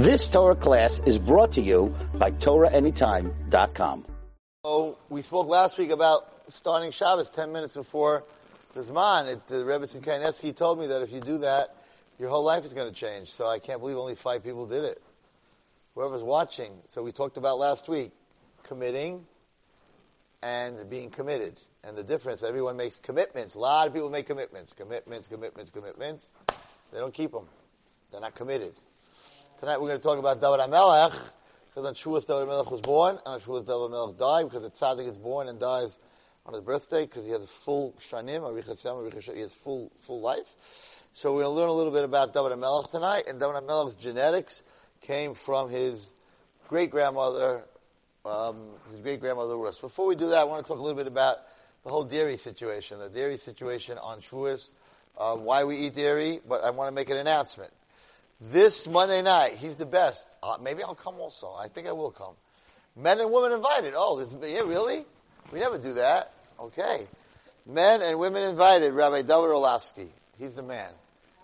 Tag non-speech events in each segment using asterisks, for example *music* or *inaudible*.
This Torah class is brought to you by TorahAnytime.com. Oh, we spoke last week about starting Shabbos 10 minutes before the Zman. It, the Rebbetzin Kanievsky told me that if you do that, your whole life is going to change. So I can't believe only five people did it. Whoever's watching. So we talked about last week, committing and being committed. And the difference, everyone makes commitments. A lot of people make commitments. Commitments, commitments, commitments. They don't keep them. They're not committed. Tonight we're going to talk about David HaMelech, because on Shavuos David HaMelech was born, and on Shavuos David HaMelech died, because the tzaddik is born and dies on his birthday, because he has a full shanim, a rich and rich, he has full, full life. So we're going to learn a little bit about David HaMelech tonight, and David HaMelech's genetics came from his great-grandmother, um, his great-grandmother Rus. Before we do that, I want to talk a little bit about the whole dairy situation, the dairy situation on Shavuos, uh, why we eat dairy, but I want to make an announcement. This Monday night, he's the best. Uh, maybe I'll come also. I think I will come. Men and women invited. Oh, this, yeah, really? We never do that. Okay. Men and women invited. Rabbi David Orlofsky. He's the man.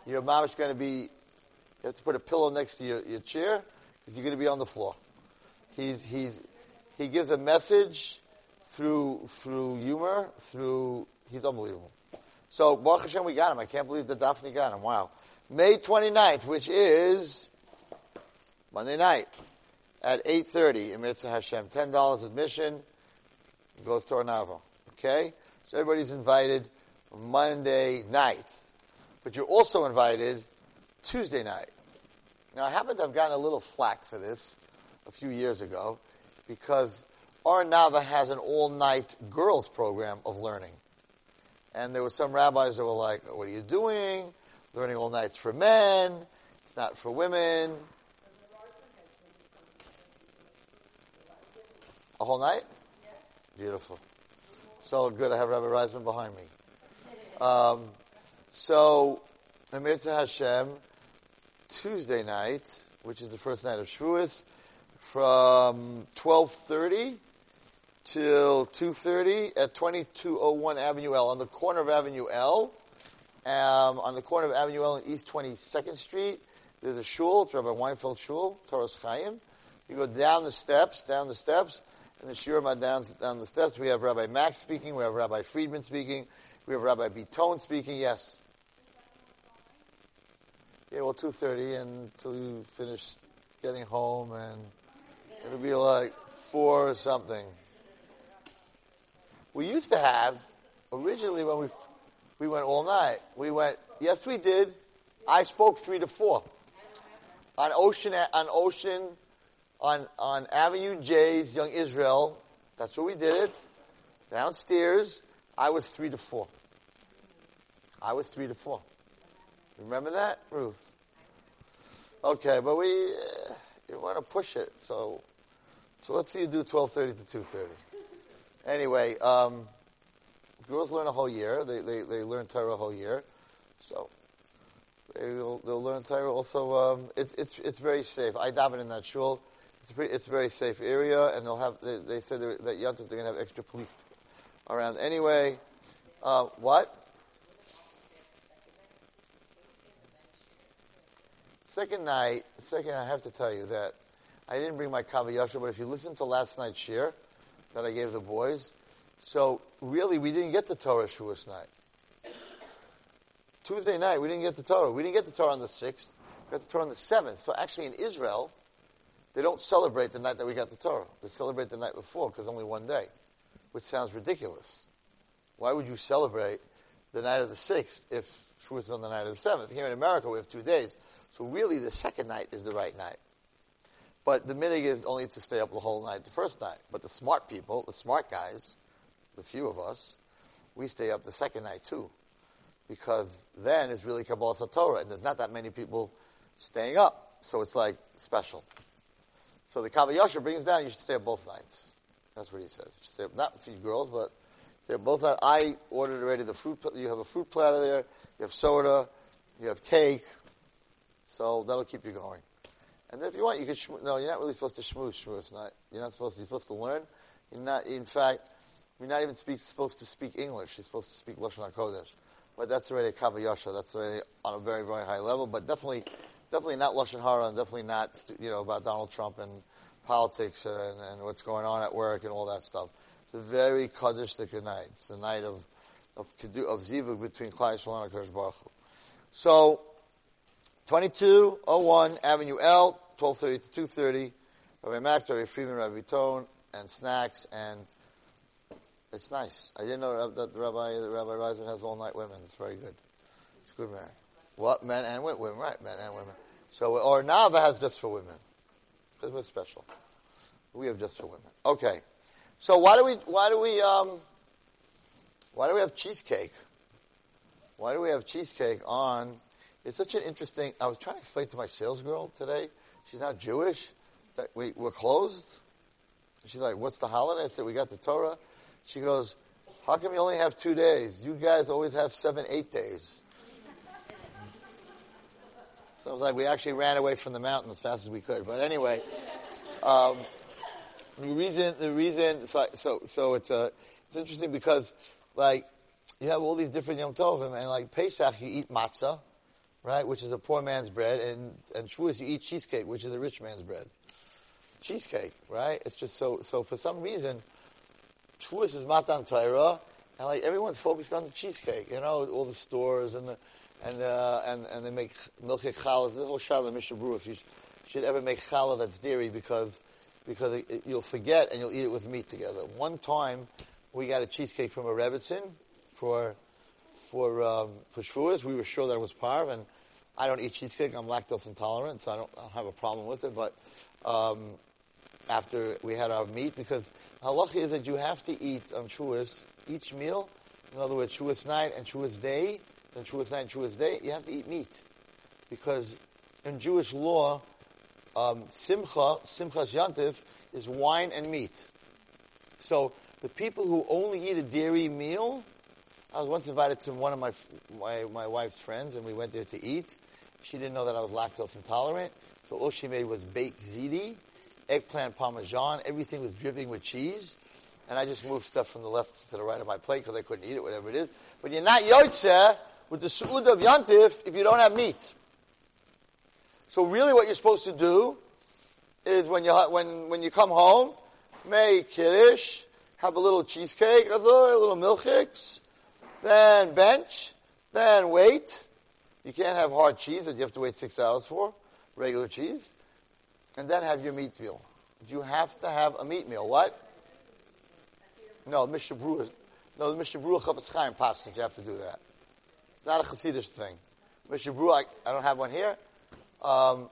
Your mom is going to be, you have to put a pillow next to your, your chair because you're going to be on the floor. He's, he's, he gives a message through, through humor, through, he's unbelievable. So, Baruch Hashem, we got him. I can't believe that Daphne got him. Wow. May 29th, which is Monday night at 8.30 in Mitzvah Hashem. $10 admission. Goes to Or Nava. Okay? So everybody's invited Monday night. But you're also invited Tuesday night. Now I happen to have gotten a little flack for this a few years ago because Or Nava has an all-night girls program of learning. And there were some rabbis that were like, what are you doing? Learning all nights for men. It's not for women. A whole night? Beautiful. So good. I have Rabbi Reisman behind me. *laughs* Um, so, Amir Hashem, Tuesday night, which is the first night of Shavuos, from 12.30 till 2.30 at 2201 Avenue L, on the corner of Avenue L, um, on the corner of Avenue L and East 22nd Street. There's a shul, it's Rabbi Weinfeld Shul, Toras Chaim. You go down the steps, down the steps, and the Shirma down, down the steps. We have Rabbi Max speaking, we have Rabbi Friedman speaking, we have Rabbi Bitone speaking, yes. Yeah, well, 2.30 until you finish getting home and it'll be like 4 or something. We used to have, originally when we, we went all night, we went, yes we did, I spoke 3 to 4. On Ocean, on Ocean, on, on Avenue J's, Young Israel, that's where we did it. Downstairs, I was 3 to 4. I was 3 to 4. Remember that, Ruth? Okay, but we, uh, you want to push it, so, so let's see you do 12.30 to 2.30. Anyway, um, girls learn a whole year. They, they, they learn Torah a whole year. So, they'll, they'll learn Torah. Also, um, it's, it's, it's very safe. I daven in that shul. It's a, pretty, it's a very safe area, and they'll have, they, they said that Yontif, they're going to have extra police around anyway. Uh, what? Second night, second, I have to tell you that I didn't bring my Kav HaYashar, but if you listen to last night's shiur that I gave the boys, so really we didn't get the Torah Shavuos night. Tuesday night we didn't get the Torah. We didn't get the Torah on the sixth. We got the Torah on the seventh. So actually in Israel, they don't celebrate the night that we got the Torah. They celebrate the night before because only one day, which sounds ridiculous. Why would you celebrate the night of the sixth if Shavuos is on the night of the seventh? Here in America we have two days. So really the second night is the right night. But the minig is only to stay up the whole night, the first night. But the smart people, the smart guys, the few of us, we stay up the second night too. Because then it's really Kabbalah Torah, and there's not that many people staying up. So it's like special. So the Kav HaYashar brings down, you should stay up both nights. That's what he says. Stay up, not for you girls, but stay up both nights. I ordered already the fruit, you have a fruit platter there, you have soda, you have cake, so that'll keep you going. And then if you want, you could, shmoo- no, you're not really supposed to shmooze Shavuos night. You're not supposed to, you're supposed to learn. You're not, in fact, you're not even speak, supposed to speak English. You're supposed to speak Lashon HaKodesh. But that's already a Kav HaYashar. That's already on a very, very high level. But definitely, definitely not lashon hara, and definitely not you know about Donald Trump and politics and, and what's going on at work and all that stuff. It's a very kaddishdik night. It's the night of of of zivug between Klal Yisrael and Hakadosh Baruch Hu. So, 2201 Avenue L, 1230 to 230. Rabbi Max, Rabbi Friedman, Rabbi Tone, and snacks, and it's nice. I didn't know that the Rabbi, that Rabbi Reisman has all night women. It's very good. It's good, man. What? Men and women, right? Men and women. So, or Nava has just for women. Because we're special. We have just for women. Okay. So why do we, why do we, um, why do we have cheesecake? Why do we have cheesecake on? It's such an interesting, I was trying to explain to my sales girl today. She's not Jewish. That we, we're closed. She's like, what's the holiday? I said, we got the Torah. She goes, how come you only have two days? You guys always have seven, eight days. So I was like, we actually ran away from the mountain as fast as we could. But anyway, um, the reason, the reason, so, so, so it's, uh, it's interesting because, like, you have all these different Yom Tovim, and like Pesach, you eat matzah, right, which is a poor man's bread, and, and Shavuos, you eat cheesecake, which is a rich man's bread. Cheesecake, right? It's just so, so for some reason, Shavuos is Matan Torah, and like everyone's focused on the cheesecake, you know, all the stores and the, and uh, and and they make milchik challah. The whole shayla Mishnah Berurah. If you should ever make challah that's dairy, because because it, it, you'll forget and you'll eat it with meat together. One time, we got a cheesecake from a Rebbitzin for for um, for Shavuos. We were sure that it was parv, and I don't eat cheesecake. I'm lactose intolerant, so I don't, I don't have a problem with it. But um, after we had our meat, because halacha is that you have to eat on Shavuos each meal. In other words, Shavuos night and Shavuos day than Shavuos night and Shavuos day, you have to eat meat. Because in Jewish law, um, Simcha, Simchas is wine and meat. So the people who only eat a dairy meal, I was once invited to one of my, my, my wife's friends, and we went there to eat. She didn't know that I was lactose intolerant, so all she made was baked ziti, eggplant parmesan, everything was dripping with cheese, and I just moved stuff from the left to the right of my plate because I couldn't eat it, whatever it is. But you're not yotze with the su'ud of yantif if you don't have meat. So really what you're supposed to do is when you, when, when you come home, make kiddush, have a little cheesecake, a little milchiks, then bench, then wait. You can't have hard cheese that you have to wait six hours for, regular cheese, and then have your meat meal. You have to have a meat meal. What? No, Mishnah Berurah, no, the Mishnah Berurah Chafetz Chaim passes. You have to do that. It's not a Hasidish thing. Mishnah Berurah, I, I don't have one here. Um,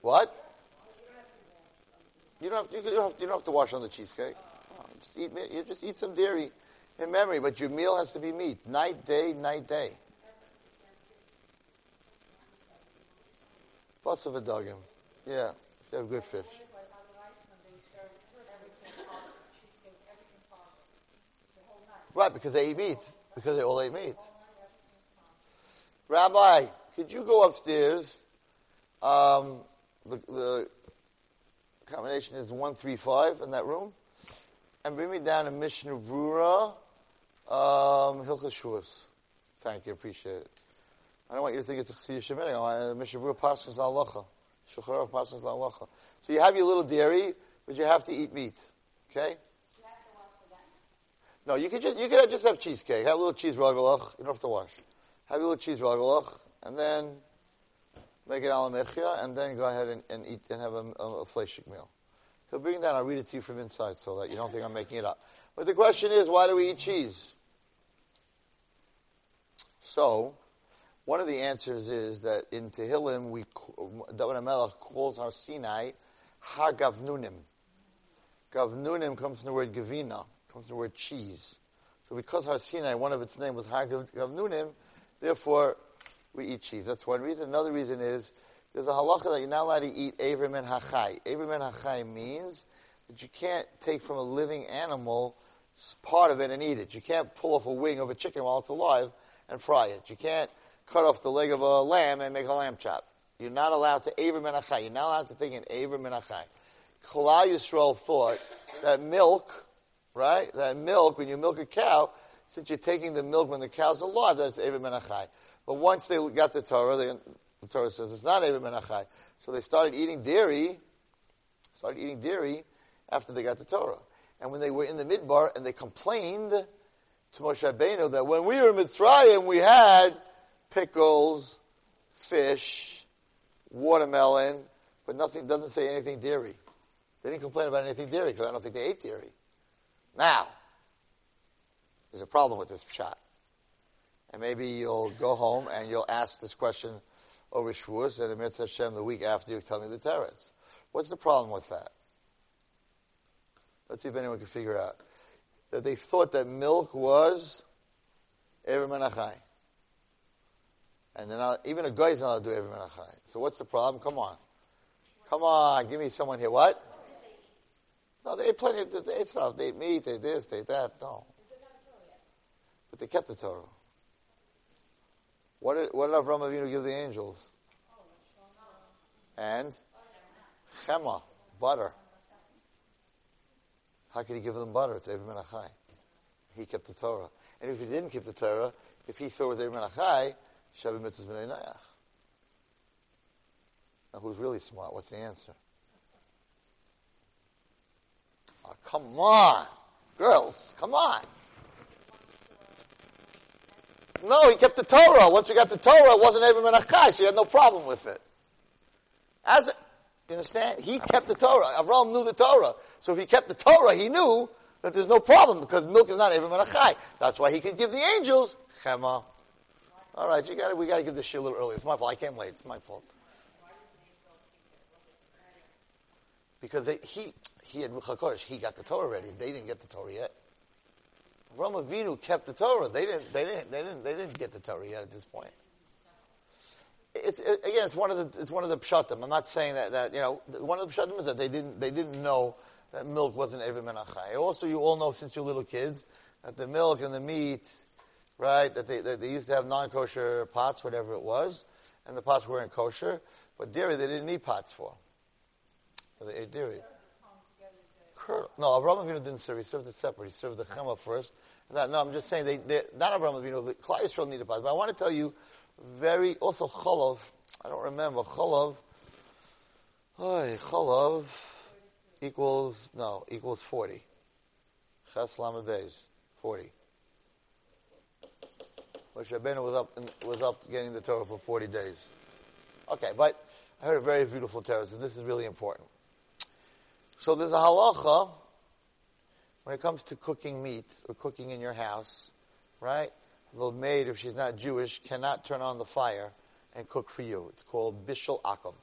what? You don't, have, you, don't have, you don't have to wash on the cheesecake. Oh, just eat, you just eat some dairy in memory, but your meal has to be meat. Night, day, night, day. Plus of a dugim. Yeah, they have good fish. Right, because they eat meat. Because they all ate meat. Rabbi, could you go upstairs? Um, the, the combination is 135 in that room. And bring me down to Mishnah Berurah, um, Hilchas Shavuos. Thank you, appreciate it. I don't want you to think it's a Chassidish Sheminik. I want Mishnah Berurah Paskas La'alacha. Shulchan So you have your little dairy, but you have to eat meat. Okay? No, you could just you could just have cheesecake. Have a little cheese rugelach. You don't have to wash. Have a little cheese rugelach, and then make it alamechia, and then go ahead and, and, eat and have a, a, a meal. He'll bring down. I'll read it to you from inside, so that you don't think I'm making it up. But the question is, why do we eat cheese? So, one of the answers is that in Tehillim, we David HaMelech calls our Sinai Har Gavnunim. Gavnunim comes from the word Gavina comes from the word cheese. So because Har Sinai, one of its name was Har Gavnunim, therefore we eat cheese. That's one reason. Another reason is there's a halacha that you're not allowed to eat Avrim and Hachai. Avrim and Hachai means that you can't take from a living animal part of it and eat it. You can't pull off a wing of a chicken while it's alive and fry it. You can't cut off the leg of a lamb and make a lamb chop. You're not allowed to Avrim and Hachai. You're not allowed to take an and Hachai. Klal Yisrael thought that milk right? That milk, when you milk a cow, since you're taking the milk when the cow's alive, that's Eva Menachai. But once they got the Torah, they, the Torah says it's not Eber Menachai. So they started eating dairy, started eating dairy after they got the Torah. And when they were in the midbar and they complained to Moshe Rabbeinu that when we were in Mitzrayim, we had pickles, fish, watermelon, but nothing, doesn't say anything dairy. They didn't complain about anything dairy because I don't think they ate dairy. Now, there's a problem with this shot. And maybe you'll go home and you'll ask this question over Shavuos and Amir Hashem the week after you tell me the teretz. What's the problem with that? Let's see if anyone can figure out. That they thought that milk was Ever Menachai. And then not, even a guy is not allowed to do Ever Menachai. So what's the problem? Come on. Come on, give me someone here. What? No, they ate plenty of they ate stuff. They ate meat, they ate this, they ate that. No. But they kept the Torah. What did, what did Avram Avinu give the angels? And? Chema, butter. How could he give them butter? It's Ever Menachai. He kept the Torah. And if he didn't keep the Torah, if he thought it was Ever Menachai, Shabbat Mitzvah B'nai Nayach. Now who's really smart? What's the answer? Oh, come on. Girls, come on. No, he kept the Torah. Once we got the Torah, it wasn't Eber Menachai. She had no problem with it. As a, you understand? He kept the Torah. Avram knew the Torah. So if he kept the Torah, he knew that there's no problem because milk is not Eber Menachai. That's why he could give the angels Chema. All right, you got we got to give this shit a little early. It's my fault. I came late. It's my fault. Because they, he he had Ruach He got the Torah ready. They didn't get the Torah yet. Rama Avinu kept the Torah. They didn't. They didn't. They didn't. They didn't get the Torah yet at this point. It's it, again. It's one of the. It's one of the pshatim. I'm not saying that that you know. One of the pshatim is that they didn't. They didn't know that milk wasn't ever menachai. Also, you all know since you're little kids that the milk and the meat, right? That they that they used to have non-kosher pots, whatever it was, and the pots weren't kosher. But dairy, they didn't need pots for. So they ate dairy. No, Abraham Avinu didn't serve. He served it separate. He served the chema first. That, no, I'm just saying they, they not Abraham Avinu. The Klal Yisrael needed pots. But I want to tell you, very also cholov. I don't remember cholov. Oy, cholov equals no equals forty. Ches Beis, forty. Moshe Rabbeinu was up was up getting the Torah for forty days. Okay, but I heard a very beautiful Torah. This is really important. So there's a halacha when it comes to cooking meat or cooking in your house, right? The maid, if she's not Jewish, cannot turn on the fire and cook for you. It's called bishul akum.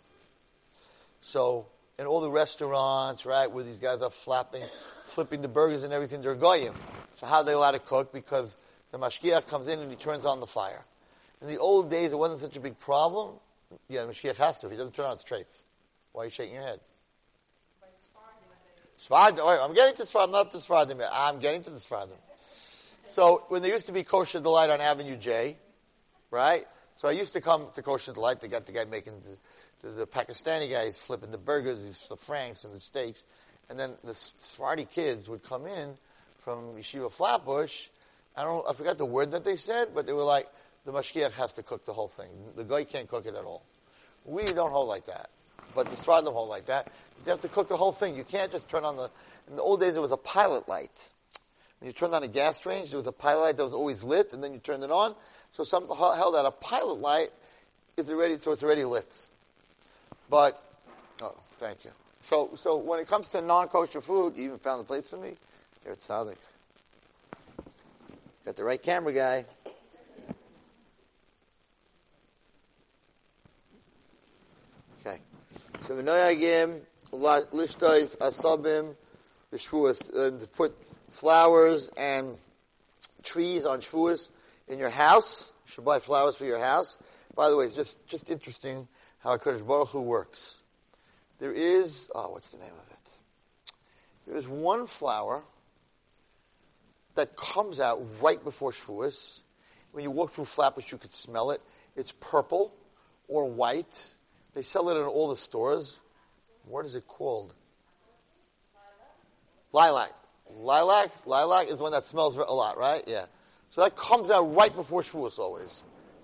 So in all the restaurants, right, where these guys are flapping, flipping the burgers and everything, they're goyim. So how are they allowed to cook? Because the mashgiach comes in and he turns on the fire. In the old days, it wasn't such a big problem. Yeah, the mashgiach has to. If he doesn't turn on, it's treif. Why are you shaking your head? Sfardim, I'm getting to Sfardim, not up to Sfardim yet. I'm getting to the Sfardim. So when there used to be Kosher Delight on Avenue J, right? So I used to come to Kosher Delight. They got the guy making the, the, the Pakistani guy. He's flipping the burgers, he's the franks and the steaks, and then the Sephardi kids would come in from Yeshiva Flatbush. I don't, I forgot the word that they said, but they were like, the mashgiach has to cook the whole thing. The guy can't cook it at all. We don't hold like that but the Sfardim hold like that. You have to cook the whole thing. You can't just turn on the. In the old days, it was a pilot light. When you turned on a gas range, there was a pilot light that was always lit, and then you turned it on. So some held that a pilot light is already so it's already lit. But oh, thank you. So so when it comes to non-kosher food, you even found the place for me. Here at Sadik. Got the right camera guy. Okay. So v'noyagim lishtois asabim and uh, to put flowers and trees on shvuas in your house. You should buy flowers for your house. By the way, it's just, just interesting how Hakadosh Baruch Hu works. There is, oh, what's the name of it? There is one flower that comes out right before Shavuos. When you walk through Flatbush, you could smell it. It's purple or white they sell it in all the stores. What is it called? Lilac. Lilac. Lilac is one that smells a lot, right? Yeah. So that comes out right before Shavuos always.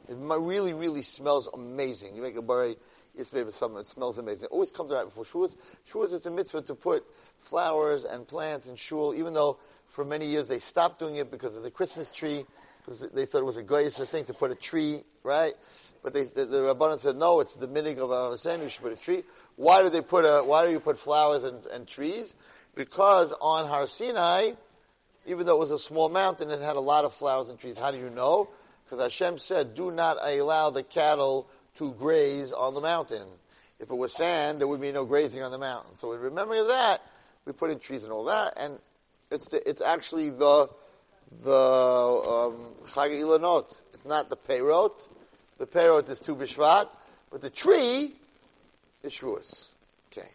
It really, really smells amazing. You make a bari Yisbei something it smells amazing. It always comes out right before Shavuos. Shavuos is a mitzvah to put flowers and plants in shul, even though for many years they stopped doing it because of the Christmas tree, because they thought it was a goyish thing to put a tree, right? But they, the, the Rabbanan said, no, it's the minig of our saying you should put a tree. Why do they put a, why do you put flowers and, and trees? Because on Har Sinai, even though it was a small mountain, it had a lot of flowers and trees. How do you know? Because Hashem said, do not allow the cattle to graze on the mountain. If it was sand, there would be no grazing on the mountain. So in of that, we put in trees and all that, and it's the, it's actually the the um, Chag Ilanot. It's not the Peirot. The Peirot is Tu B'Shvat, but the tree is Shavuos. Okay.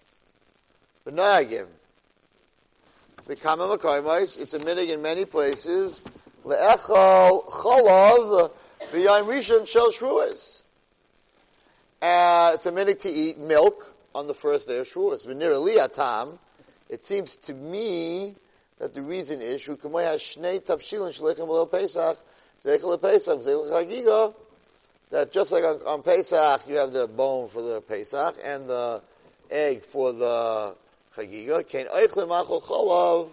But Noagim. Become It's a minig in many places. Le'echol Cholov V'yayim Rishon Shel Shavuos. Uh, it's a minute to eat milk on the first day of Shavuos. V'nir It seems to me that the reason is Shukamoy has shnei tavshilin shlechem l'el Pesach, zeichel Pesach, zeichel chagiga, that just like on, on, Pesach, you have the bone for the Pesach and the egg for the chagiga. Machol cholav.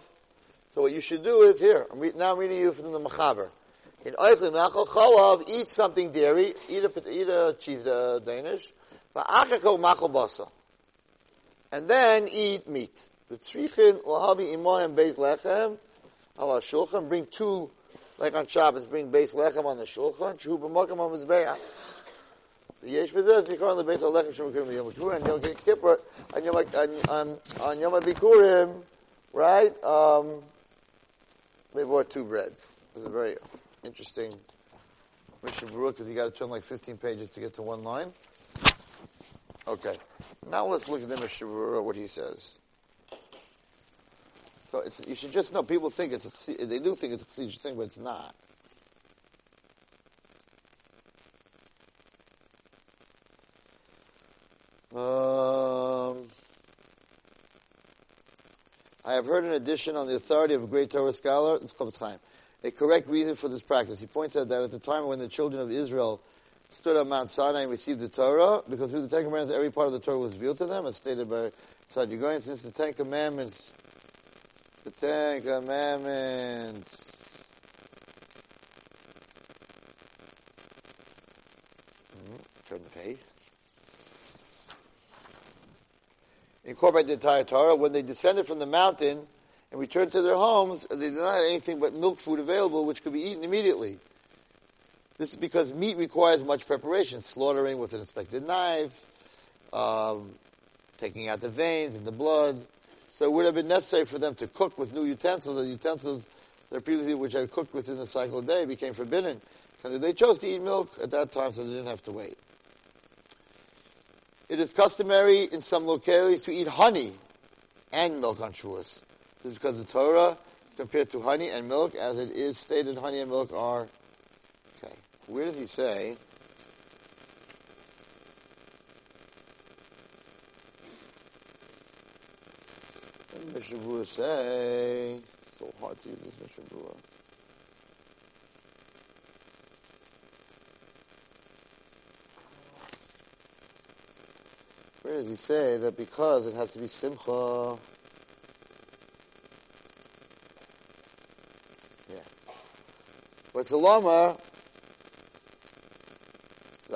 So what you should do is here. I'm re- now I'm reading you from the Mechaber. In oichlim machal chalav, eat something dairy, eat a, eat a cheese uh, Danish, va'achakol machal basa. And then eat meat. V'tzrichin lahavi imohem beis lechem, ala shulchan, bring two, like on Shabbos, bring beis lechem on the shulchan, shu b'makam on mizbeach. Yesh b'zeh zikon the beis lechem shem k'rim yom kippur, and yom kippur, on yom, on, on yom bikurim, right, um, they brought two breads. It was a very interesting Mishnah Berurah because you got to turn like 15 pages to get to one line. Okay. Now let's look at the Mishnah what he says. You should just know, people think it's a, they do think it's a chesidish thing, but it's not. Um, I have heard an addition on the authority of a great Torah scholar, it's Chofetz Chaim a correct reason for this practice. He points out that at the time when the children of Israel stood on Mount Sinai and received the Torah, because through the Ten Commandments every part of the Torah was revealed to them, as stated by Tzad since the Ten Commandments, the Ten Commandments, hmm, turn the page. Incorporate the entire Torah. When they descended from the mountain, and returned to their homes, they did not have anything but milk food available, which could be eaten immediately. This is because meat requires much preparation, slaughtering with an inspected knife, um, taking out the veins and the blood. So it would have been necessary for them to cook with new utensils. The utensils previously, which had cooked within the cycle day, became forbidden. And they chose to eat milk at that time, so they didn't have to wait. It is customary in some localities to eat honey and milk on Shavuos. This is because the Torah is compared to honey and milk, as it is stated honey and milk are. Okay. Where does he say? Does say? It's so hard to use this Mishnah Where does he say that because it has to be simcha? Yeah. What's the lama? You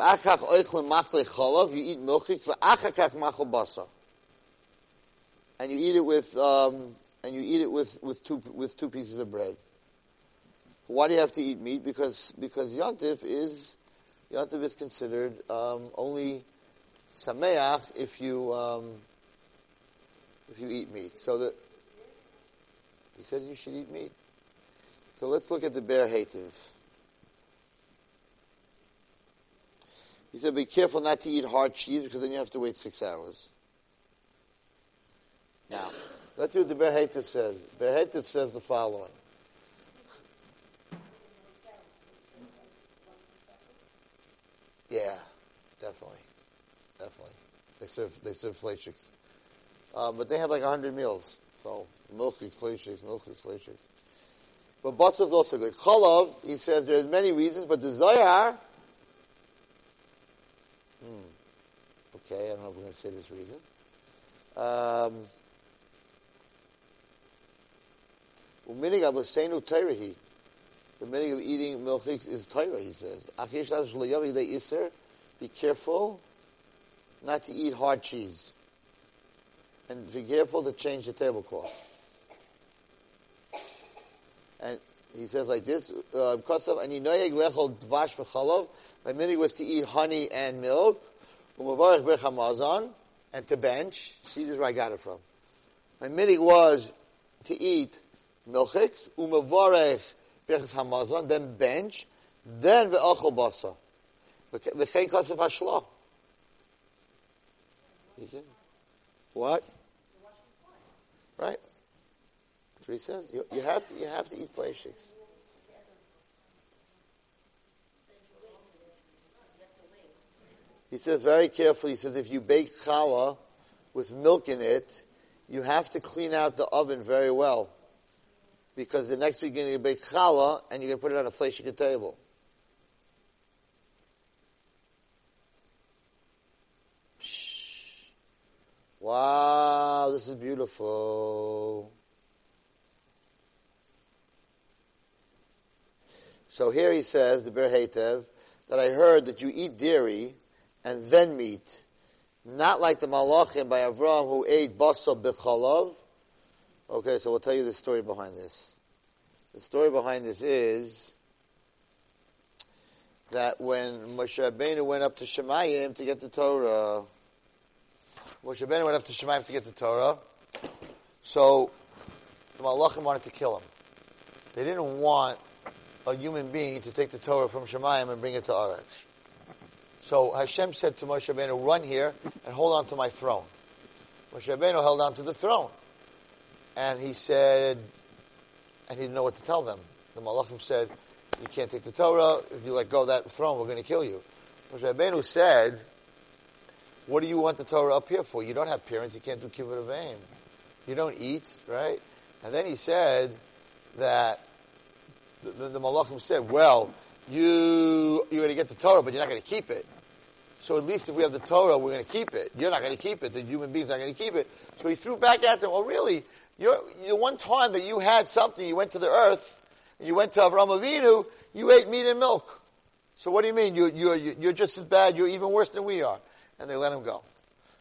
eat milchiks, v'achakach machal basa. And you eat it with, um, and you eat it with, with two, with two pieces of bread. Why do you have to eat meat? Because, because Yontif is, Yontif is considered, um, only sameach if you, um, if you eat meat. So that, he says you should eat meat. So let's look at the Be'er Heitev. He said, be careful not to eat hard cheese because then you have to wait six hours. Let's see what the Be'er Heitev says. Be'er Heitev says the following. Yeah, definitely, definitely. They serve they serve fleischiks, uh, but they have like hundred meals. So mostly fleischiks, mostly fleischiks. But basra is also good. Chalav, he says there's many reasons, but the Zohar Okay, I don't know if we're going to say this reason. Um, Uminig abasenu teirahi. The meaning of eating milchiks is Torah, he says. Be careful not to eat hard cheese. And be careful to change the tablecloth. And he says like this, uh, Kosav, and yinoyeg lechol dvash v'chalov. My minig was to eat honey and milk. And to bench. See, this is where I got it from. My minig was to eat milchiks. Umavarech berchas hamazon. Then bench. Then ve'achol basa. V'chein. You see? What? Right? What he says. You, you have to, you have to eat fleishiks. He says very carefully, he says if you bake challah with milk in it, you have to clean out the oven very well. Because the next week you're going to bake challah and you're going to put it on a fleishik table. Shh. Wow, this is beautiful. So here he says, the Be'er Heitev, that I heard that you eat dairy and then meat, not like the Malachim by Avram who ate basa b'chalav. Okay, so we'll tell you the story behind this. The story behind this is that when Moshe Rabbeinu went up to Shemayim to get the Torah, Moshe Rabbeinu went up to Shemayim to get the Torah, so the Malachim wanted to kill him. They didn't want a human being to take the Torah from Shemayim and bring it to Aretz. So Hashem said to Moshe Rabbeinu, run here and hold on to my throne. Moshe Rabbeinu held on to the throne. And he said, and he didn't know what to tell them. The Malachim said, you can't take the Torah. If you let go of that throne, we're going to kill you. Moshe Rabbeinu said, what do you want the Torah up here for? You don't have parents. You can't do kibbut aim. You don't eat, right? And then he said that the, the, the Malachim said, well, you, you're going to get the Torah, but you're not going to keep it. So at least if we have the Torah, we're going to keep it. You're not going to keep it. The human beings are not going to keep it. So he threw back at them, well, really, the one time that you had something, you went to the earth, you went to Avram Avinu, you ate meat and milk. So what do you mean? You, you're, you're just as bad, you're even worse than we are. And they let him go.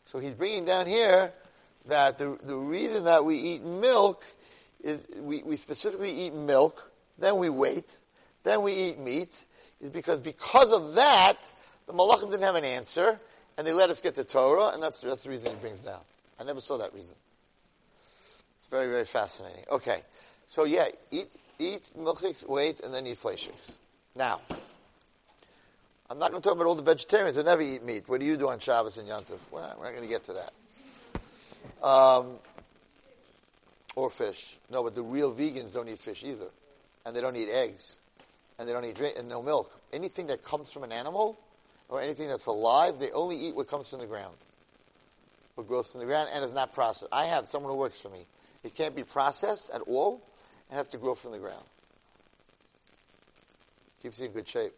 So he's bringing down here that the, the reason that we eat milk is we, we specifically eat milk, then we wait, then we eat meat, is because because of that, the Malachim didn't have an answer, and they let us get the Torah, and that's, that's the reason he brings down. I never saw that reason. Very, very fascinating. Okay. So yeah, eat, eat milchiks, wait, and then eat fleishiks. Now, I'm not going to talk about all the vegetarians who never eat meat. What do you do on Shabbos and Yom Tov? We're not, not going to get to that. Um, or fish. No, but the real vegans don't eat fish either. And they don't eat eggs. And they don't eat drink, and no milk. Anything that comes from an animal, or anything that's alive, they only eat what comes from the ground. What grows from the ground and is not processed. I have someone who works for me. It can't be processed at all and have to grow from the ground. Keeps you in good shape.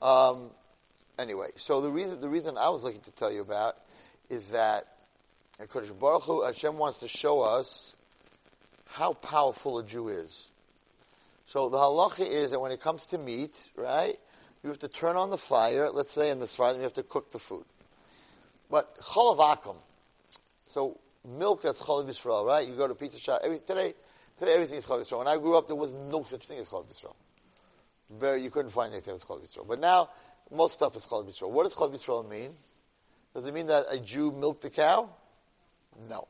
Um, anyway, so the reason the reason I was looking to tell you about is that Baruch Hu, Hashem wants to show us how powerful a Jew is. So the halacha is that when it comes to meat, right, you have to turn on the fire, let's say in the fire, you have to cook the food. But cholavakum, so milk that's chalav Yisrael, right? You go to pizza shop, every, today, today everything is chalav Yisrael. When I grew up, there was no such thing as chalav Yisrael. Very, you couldn't find anything that's chalav Yisrael. But now, most stuff is chalav Yisrael. What does chalav Yisrael mean? Does it mean that a Jew milked a cow? No.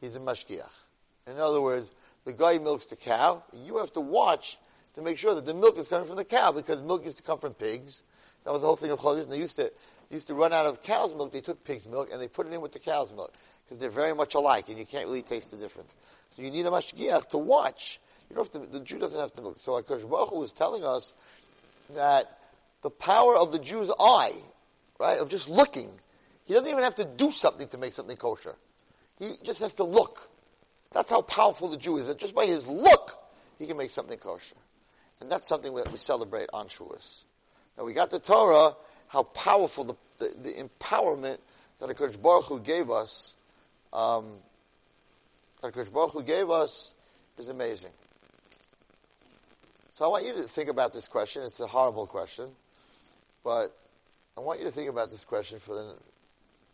He's a mashgiach. In other words, the guy milks the cow. You have to watch to make sure that the milk is coming from the cow because milk used to come from pigs. That was the whole thing of Chol They used to used to run out of cow's milk. They took pig's milk and they put it in with the cow's milk because they're very much alike and you can't really taste the difference. So you need a mashgiach to watch. You don't have to, the Jew doesn't have to look. So Hakadosh Baruch was telling us that the power of the Jew's eye, right, of just looking, he doesn't even have to do something to make something kosher. He just has to look. That's how powerful the Jew is. That just by his look, he can make something kosher. And that's something that we celebrate on Shavuos. Now we got the Torah. How powerful the, the, the empowerment that HaKadosh Baruch Hu gave us, um, that HaKadosh Baruch Hu gave us is amazing. So I want you to think about this question. It's a horrible question, but I want you to think about this question for the,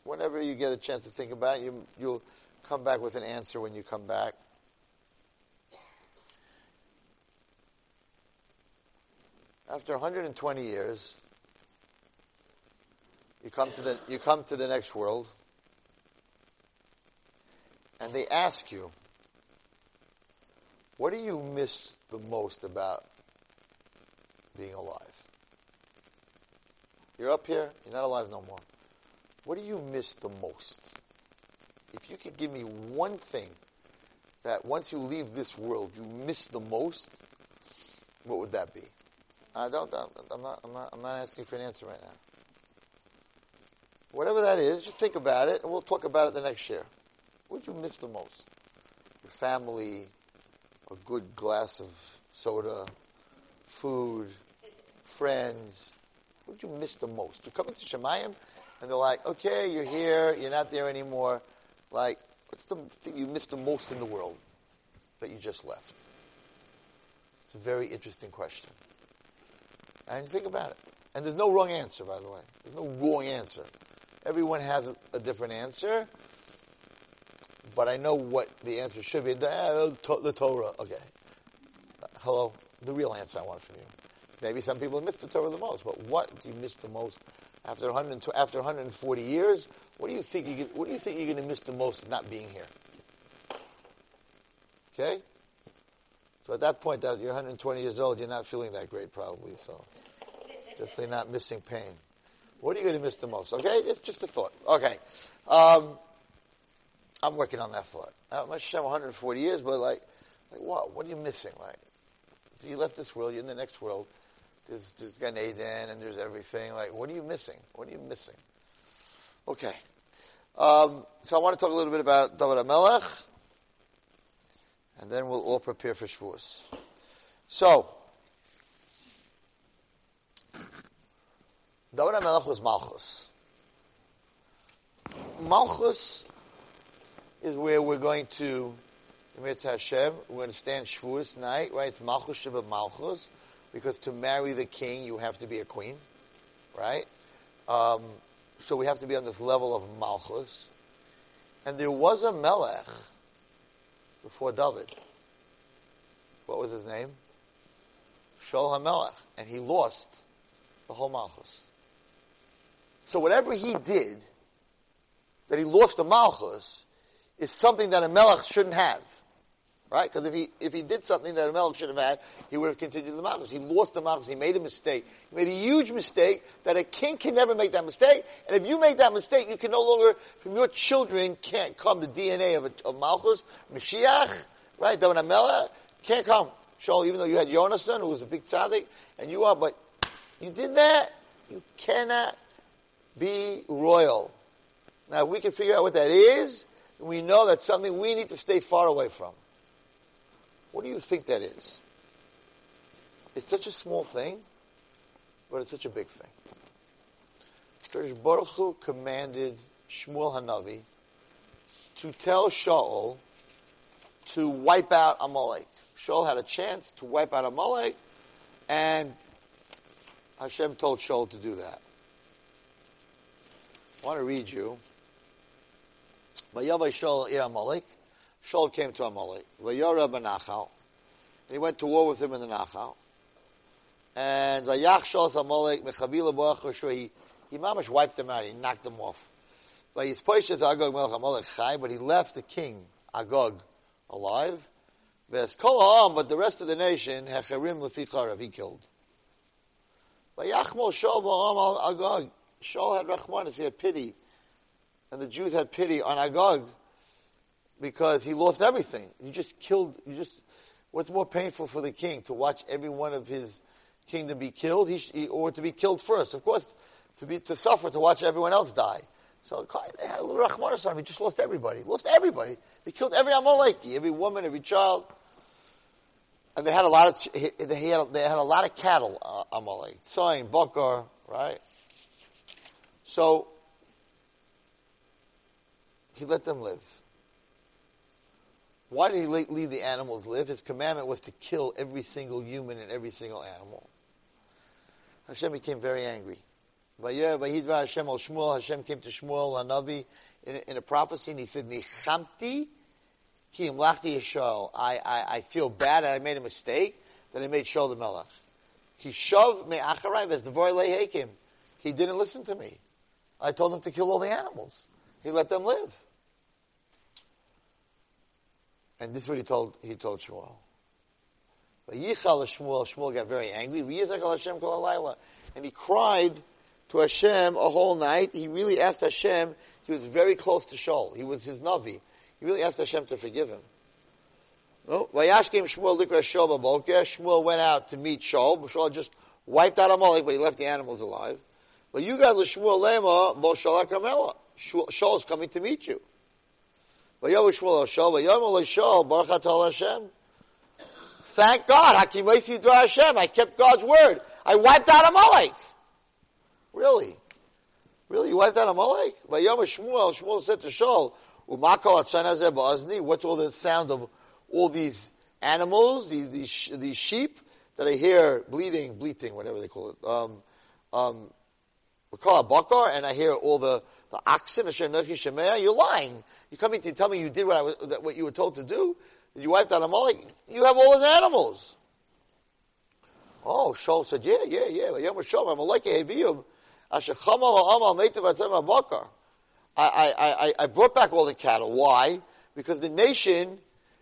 whenever you get a chance to think about it, you, you'll come back with an answer when you come back. After 120 years, you come to the, you come to the next world, and they ask you, what do you miss the most about being alive? You're up here, you're not alive no more. What do you miss the most? If you could give me one thing that once you leave this world you miss the most, what would that be? I don't, I'm not, I'm not, I'm not asking for an answer right now. Whatever that is, just think about it, and we'll talk about it the next year. What would you miss the most? Your family, a good glass of soda, food, friends. What would you miss the most? You're coming to Shemayim, and they're like, okay, you're here, you're not there anymore. Like, what's the thing you miss the most in the world that you just left? It's a very interesting question. And think about it. And there's no wrong answer, by the way. There's no wrong answer. Everyone has a, different answer, but I know what the answer should be. The, uh, the Torah, okay. Uh, hello, the real answer I want from you. Maybe some people miss the Torah the most, but what do you miss the most after 100, after 140 years? What do you think you what do you think you're going to miss the most of not being here? Okay. So at that point, that you're 120 years old, you're not feeling that great, probably. So *laughs* definitely not missing pain. What are you going to miss the most? Okay, it's just a thought. Okay, um, I'm working on that thought. Now, much have 140 years, but like, like what? What are you missing? Like, so you left this world, you're in the next world. There's, there's Gan Eden and there's everything. Like, what are you missing? What are you missing? Okay. Um, so I want to talk a little bit about David HaMelech, and then we'll all prepare for Shavuos. So, David HaMelech was Malchus. Malchus is where we're going to, Hashem, we're going to stand Shavuos night, right? It's Malchus Shabbat Malchus because to marry the king, you have to be a queen, right? Um, so we have to be on this level of Malchus. And there was a Melech before David. What was his name? Shaul HaMelech. And he lost the whole Malchus. So whatever he did, that he lost the Malchus, is something that a Melech shouldn't have. Right? Because if he, if he did something that a Melech should have had, he would have continued the Malchus. He lost the Malchus. He made a mistake. He made a huge mistake that a king can never make that mistake. And if you make that mistake, you can no longer, from your children, can't come the DNA of, a, of Malchus. Mashiach, right? David Melech can't come. Shaul, even though you had Yonasan, who was a big tzaddik, and you are, but you did that. You cannot be royal. Now, if we can figure out what that is, we know that's something we need to stay far away from. What do you think that is? It's such a small thing, but it's such a big thing. Baruch Hu commanded Shmuel Hanavi to tell Shaul to wipe out Amalek. Shaul had a chance to wipe out Amalek, and Hashem told Shaul to do that. I want to read you. Vayavai Shaul ir Amalek. Shaul came to Amalek. Vayora benachal. He went to war with him in the Nachal. And Vayach Shaul Amalek mechavila boach He he mamash wiped them out. He knocked them off. But pushed Agog melech Amalek chai, but he left the king Agog alive. Ves kol but the rest of the nation hecharim lefi He killed. Vayachmol Shaul Agog. Shaul had Rachmanis, he had pity. And the Jews had pity on Agag because he lost everything. You just killed, you just, what's more painful for the king? To watch every one of his kingdom be killed he, or to be killed first? Of course, to be, to suffer, to watch everyone else die. So they had a little Rachmanis on him. He just lost everybody. Lost everybody. They killed every Amaleki, every woman, every child. And they had a lot of, they had, they had a lot of cattle, uh, Amalek. Tzayin, Bakar, right? So, he let them live. Why did he leave the animals live? His commandment was to kill every single human and every single animal. Hashem became very angry. Hashem came to Shmuel, Hanavi, in, in a prophecy, and he said, Nichamti ki imlachti Yishal. I, I, I feel bad that I made a mistake, that I made Shaul the Melech. He shoved me acharai the lehekim. He didn't listen to me. I told him to kill all the animals. He let them live. And this is what he told, he told Shmuel. But Yichal Shmuel, Shmuel got very angry. And he cried to Hashem a whole night. He really asked Hashem, he was very close to Shaul. He was his Navi. He really asked Hashem to forgive him. Vayashkim Shmuel Likra Shaul Shmuel went out to meet Shaul. Shaul just wiped out Amalek, but he left the animals alive. But you got Shmuel Lema, Bo Shalak Shaul is coming to meet you. But Yahweh Shmol Shal, but Yamalla Shaw, Barakat Al Hashem. Thank God, Hakim Hashem. I kept God's word. I wiped out Amalek. Really? Really? You wiped out Amalek? Vayom Shmuel, Shmuel said to Shaul, What's all the sound of all these animals, these, these, sheep that I hear bleeding, bleating, whatever they call it. Um, um, bakar, and I hear all the, the oxen, you're lying. You come coming to tell me you did what I was, what you were told to do? You wiped out Amalek? You have all his animals. Oh, Shaul said, yeah, yeah, yeah. Yom Shaul, Amalek Heviyum, Asher Chamal Amal Meitav Atzem Bakar. I, I, I brought back all the cattle. Why? Because the nation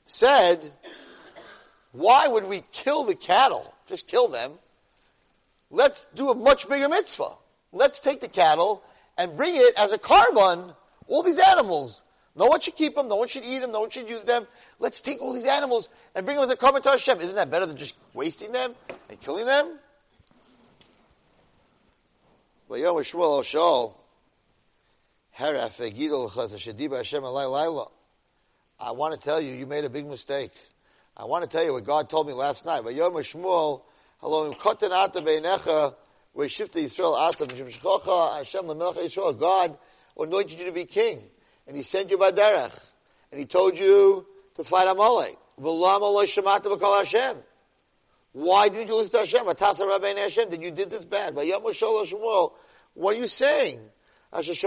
said, why would we kill the cattle? Just kill them. Let's do a much bigger mitzvah. Let's take the cattle and bring it as a korban, all these animals. No one should keep them. No one should eat them. No one should use them. Let's take all these animals and bring them as a korban to Hashem. Isn't that better than just wasting them and killing them? I want to tell you, you made a big mistake. I want to tell you what God told me last night. Beinecha, shifta Yisrael ata, Hashem Yisrael. God anointed you to be king and he sent you Baderech, and he told you to fight Amalek. Why didn't you listen to Hashem? Hashem, that you did this bad. What are you saying? I did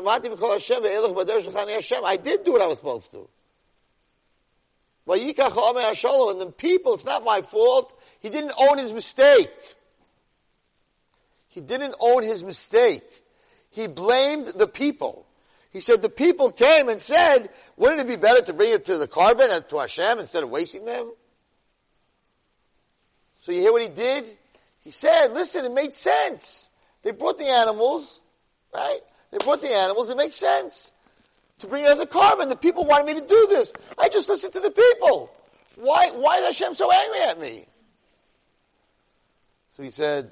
do what I was supposed to. And the people, it's not my fault. He didn't own his mistake. He didn't own his mistake. He blamed the people. He said the people came and said, wouldn't it be better to bring it to the korban, to Hashem instead of wasting them? So you hear what he did? He said, listen, it made sense. They brought the animals, right? They brought the animals, it makes sense. To bring it as a korban, The people wanted me to do this. I just listened to the people. Why, why is Hashem so angry at me? So he said,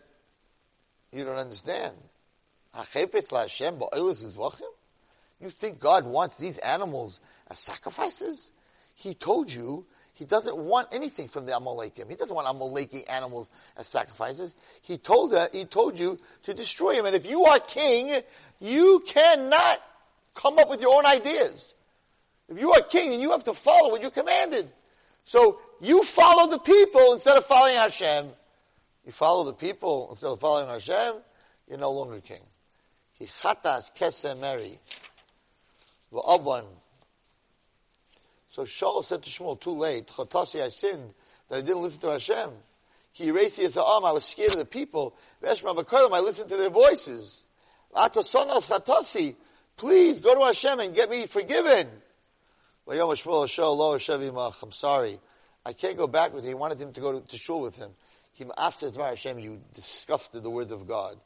you don't understand. You think God wants these animals as sacrifices? He told you he doesn't want anything from the Amalekim. He doesn't want Amaleki animals as sacrifices. He told that, he told you to destroy him. And if you are king, you cannot come up with your own ideas. If you are king, then you have to follow what you're commanded. So you follow the people instead of following Hashem. You follow the people instead of following Hashem, you're no longer king. He chatas kesem meri. So Shaul said to Shmuel, too late, Chotasi, I sinned, that I didn't listen to Hashem. He erased his arm, I was scared of the people. Veshma I listened to their voices. Atosonos Chatasi, please go to Hashem and get me forgiven. I'm sorry. I can't go back with you. He wanted him to go to, to shul with him. You disgusted the words of God.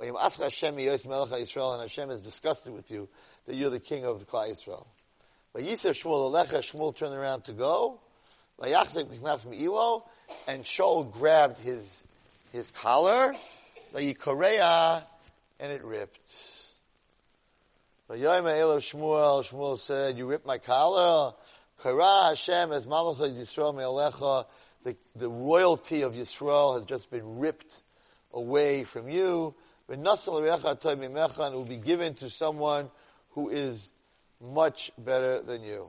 And Hashem is disgusted with you that you're the king of the Klal Yisrael. But Yisef Shmuel Alecha, Shmuel turned around to go. And Shaul grabbed his his collar, and it ripped. Shmuel, Shmuel said, "You ripped my collar." Kara Hashem as Malachas Yisrael Me'alecha. The the royalty of Yisrael has just been ripped away from you. It will be given to someone who is much better than you.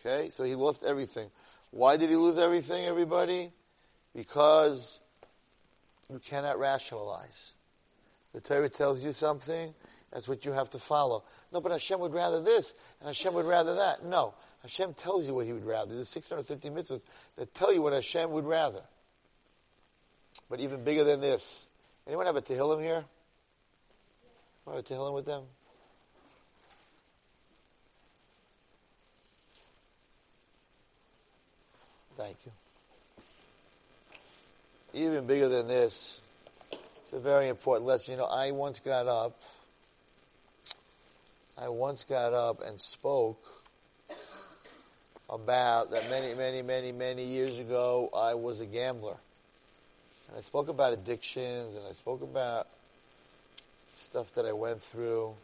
Okay? So he lost everything. Why did he lose everything, everybody? Because you cannot rationalize. The Torah tells you something, that's what you have to follow. No, but Hashem would rather this, and Hashem would rather that. No. Hashem tells you what He would rather. There's 650 mitzvahs that tell you what Hashem would rather. But even bigger than this. Anyone have a Tehillim here? Want a Tehillim with them? Thank you. Even bigger than this, it's a very important lesson. You know, I once got up, I once got up and spoke about that many, many, many, many years ago, I was a gambler. And I spoke about addictions and I spoke about stuff that I went through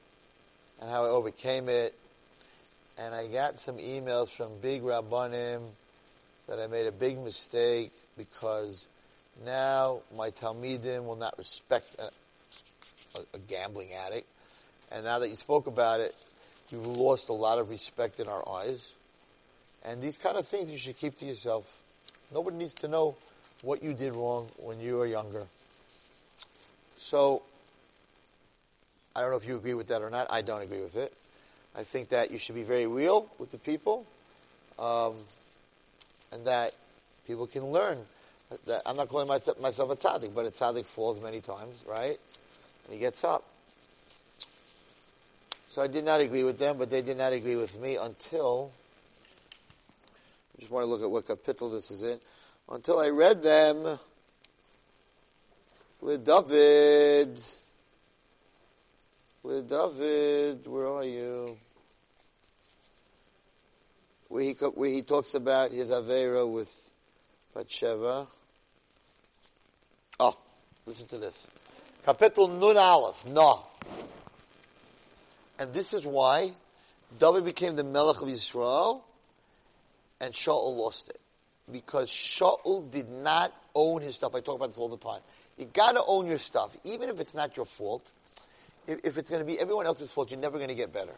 and how I overcame it. And I got some emails from big Rabbanim that I made a big mistake because now my Talmidim will not respect a, a, a gambling addict. And now that you spoke about it, you've lost a lot of respect in our eyes. And these kind of things you should keep to yourself. Nobody needs to know what you did wrong when you were younger. So, I don't know if you agree with that or not. I don't agree with it. I think that you should be very real with the people, um, and that people can learn. That I'm not calling myself, myself a tzaddik, but a tzaddik falls many times, right? And he gets up. So I did not agree with them, but they did not agree with me until I just want to look at what kapitel this is in. Until I read them, David, David, where are you? Where he, where he talks about his Avera with Bathsheba. Oh, listen to this. Kapitel Nun Aleph, No. And this is why David became the Melech of Israel and Shaul lost it. Because Shaul did not own his stuff. I talk about this all the time. You gotta own your stuff, even if it's not your fault. If, if it's gonna be everyone else's fault, you're never gonna get better.